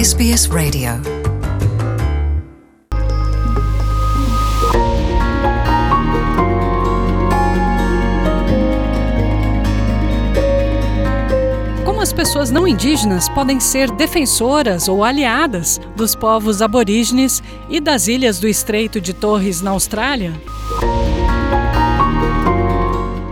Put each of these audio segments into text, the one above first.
SBS Radio. Como as pessoas não indígenas podem ser defensoras ou aliadas dos povos aborígenes e das ilhas do Estreito de Torres na Austrália?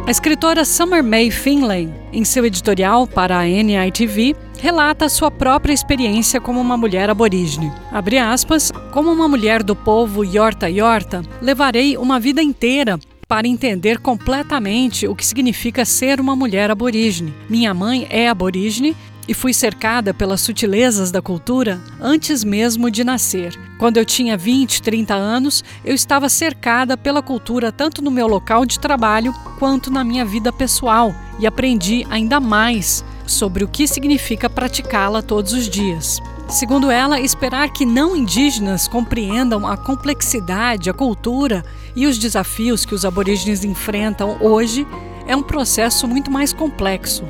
A escritora Summer May Finlay, em seu editorial para a NITV, relata sua própria experiência como uma mulher aborígene. Abre aspas, como uma mulher do povo Yorta Yorta, levarei uma vida inteira para entender completamente o que significa ser uma mulher aborígene. Minha mãe é aborígene e fui cercada pelas sutilezas da cultura antes mesmo de nascer. Quando eu tinha 20, 30 anos, eu estava cercada pela cultura tanto no meu local de trabalho quanto na minha vida pessoal e aprendi ainda mais sobre o que significa praticá-la todos os dias. Segundo ela, esperar que não indígenas compreendam a complexidade, a cultura e os desafios que os aborígenes enfrentam hoje é um processo muito mais complexo.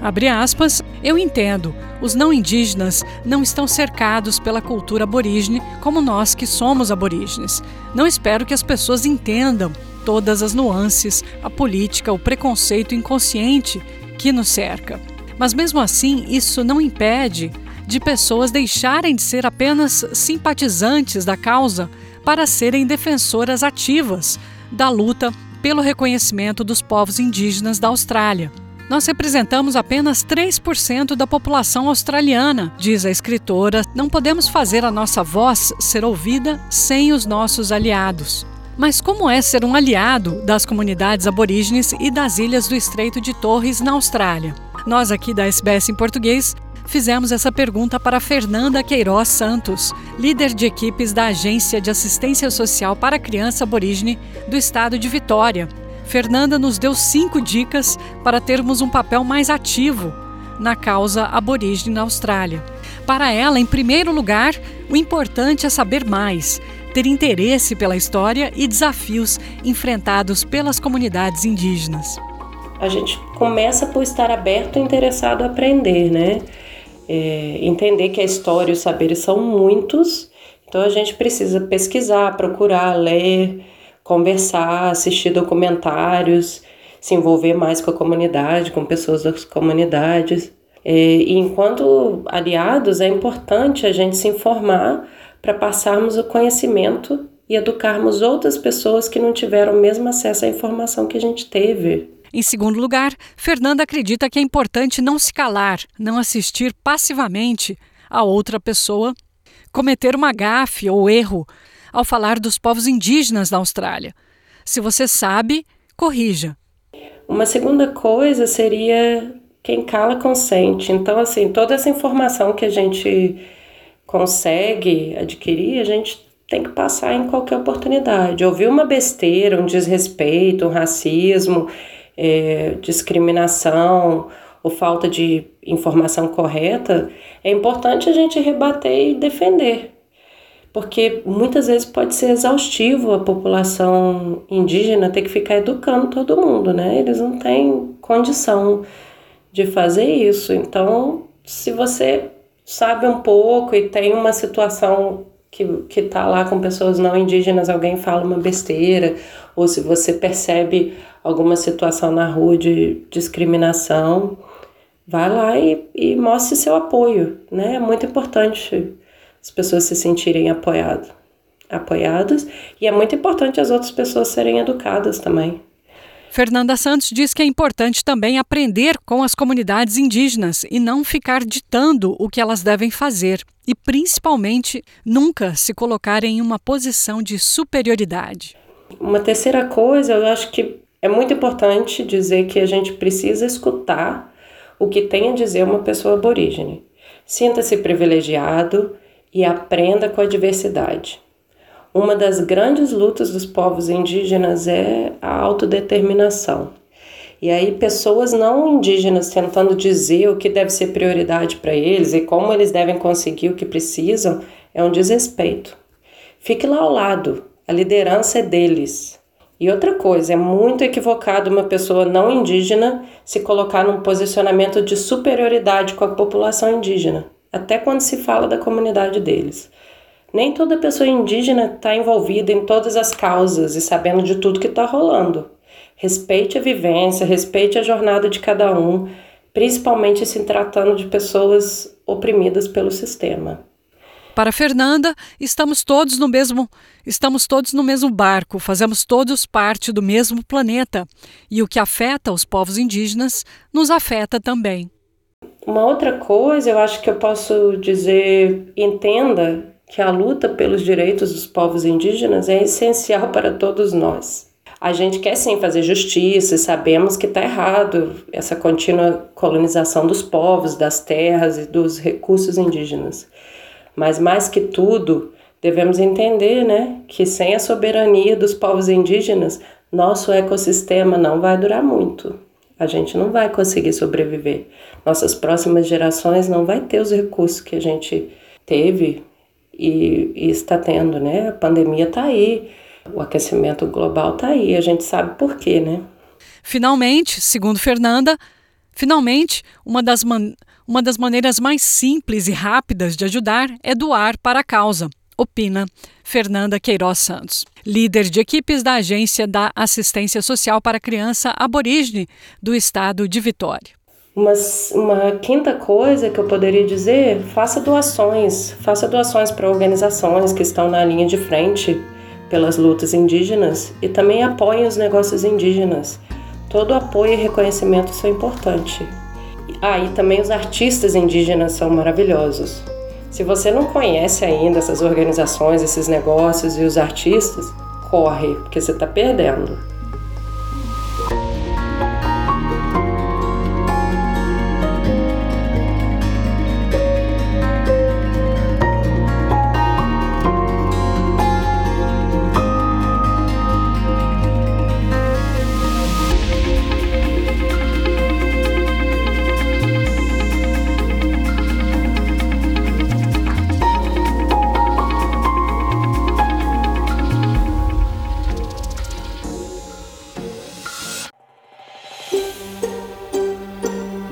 Abre aspas, eu entendo, os não indígenas não estão cercados pela cultura aborígene como nós que somos aborígenes. Não espero que as pessoas entendam todas as nuances, a política, o preconceito inconsciente que nos cerca. Mas mesmo assim, isso não impede de pessoas deixarem de ser apenas simpatizantes da causa para serem defensoras ativas da luta pelo reconhecimento dos povos indígenas da Austrália. Nós representamos apenas 3% da população australiana, diz a escritora. Não podemos fazer a nossa voz ser ouvida sem os nossos aliados. Mas como é ser um aliado das comunidades aborígenes e das ilhas do Estreito de Torres, na Austrália? Nós aqui da SBS em português fizemos essa pergunta para Fernanda Queiroz Santos, líder de equipes da Agência de Assistência Social para Criança Aborígene do estado de Vitória. Fernanda nos deu cinco dicas para termos um papel mais ativo na causa aborígene na Austrália. Para ela, em primeiro lugar, o importante é saber mais, ter interesse pela história e desafios enfrentados pelas comunidades indígenas. A gente começa por estar aberto e interessado a aprender, né? É, entender que a história e os saberes são muitos, então a gente precisa pesquisar, procurar, ler, conversar, assistir documentários, se envolver mais com a comunidade, com pessoas das comunidades. E enquanto aliados, é importante a gente se informar para passarmos o conhecimento e educarmos outras pessoas que não tiveram o mesmo acesso à informação que a gente teve. Em segundo lugar, Fernanda acredita que é importante não se calar, não assistir passivamente a outra pessoa cometer uma gafe ou erro ao falar dos povos indígenas da Austrália. Se você sabe, corrija. Uma segunda coisa seria quem cala consente. Então, assim, toda essa informação que a gente consegue adquirir, a gente tem que passar em qualquer oportunidade. Ouvir uma besteira, um desrespeito, um racismo, é, discriminação ou falta de informação correta, é importante a gente rebater e defender porque muitas vezes pode ser exaustivo a população indígena ter que ficar educando todo mundo, né? Eles não têm condição de fazer isso. Então, se você sabe um pouco e tem uma situação que, que tá lá com pessoas não indígenas, alguém fala uma besteira, ou se você percebe alguma situação na rua de discriminação, vá lá e, e mostre seu apoio, né? É muito importante as pessoas se sentirem apoiado, apoiadas e é muito importante as outras pessoas serem educadas também. Fernanda Santos diz que é importante também aprender com as comunidades indígenas e não ficar ditando o que elas devem fazer, e principalmente nunca se colocar em uma posição de superioridade. Uma terceira coisa, eu acho que é muito importante dizer que a gente precisa escutar o que tem a dizer uma pessoa aborígene. Sinta-se privilegiado, e aprenda com a diversidade. Uma das grandes lutas dos povos indígenas é a autodeterminação. E aí, pessoas não indígenas tentando dizer o que deve ser prioridade para eles e como eles devem conseguir o que precisam é um desrespeito. Fique lá ao lado, a liderança é deles. E outra coisa, é muito equivocado uma pessoa não indígena se colocar num posicionamento de superioridade com a população indígena. Até quando se fala da comunidade deles. Nem toda pessoa indígena está envolvida em todas as causas e sabendo de tudo que está rolando. Respeite a vivência, respeite a jornada de cada um, principalmente se tratando de pessoas oprimidas pelo sistema. Para Fernanda, estamos todos no mesmo, estamos todos no mesmo barco, fazemos todos parte do mesmo planeta, e o que afeta os povos indígenas nos afeta também. Uma outra coisa, eu acho que eu posso dizer, entenda que a luta pelos direitos dos povos indígenas é essencial para todos nós. A gente quer sim fazer justiça, sabemos que está errado essa contínua colonização dos povos, das terras e dos recursos indígenas. Mas mais que tudo, devemos entender, né, que sem a soberania dos povos indígenas, nosso ecossistema não vai durar muito. A gente não vai conseguir sobreviver. Nossas próximas gerações não vai ter os recursos que a gente teve e, e está tendo, né? A pandemia está aí, o aquecimento global está aí, a gente sabe por quê, né? Finalmente, segundo Fernanda, finalmente uma das man uma das maneiras mais simples e rápidas de ajudar é doar para a causa, opina Fernanda Queiroz Santos, líder de equipes da Agência da Assistência Social para Criança Aborígene do estado de Vitória. Uma, uma quinta coisa que eu poderia dizer: faça doações, faça doações para organizações que estão na linha de frente pelas lutas indígenas e também apoie os negócios indígenas. Todo apoio e reconhecimento são importantes. Ah, e também os artistas indígenas são maravilhosos. Se você não conhece ainda essas organizações, esses negócios e os artistas, corre, porque você está perdendo.